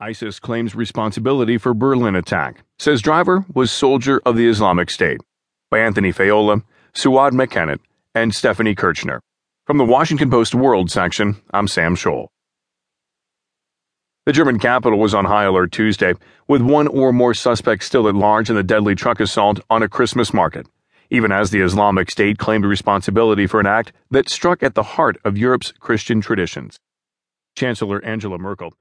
ISIS claims responsibility for Berlin attack. Says driver was soldier of the Islamic State. By Anthony Faiola, Souad Mekhennet, and Stephanie Kirchner. From the Washington Post World section, I'm Sam Scholl. The German capital was on high alert Tuesday, with one or more suspects still at large in the deadly truck assault on a Christmas market, even as the Islamic State claimed responsibility for an act that struck at the heart of Europe's Christian traditions. Chancellor Angela Merkel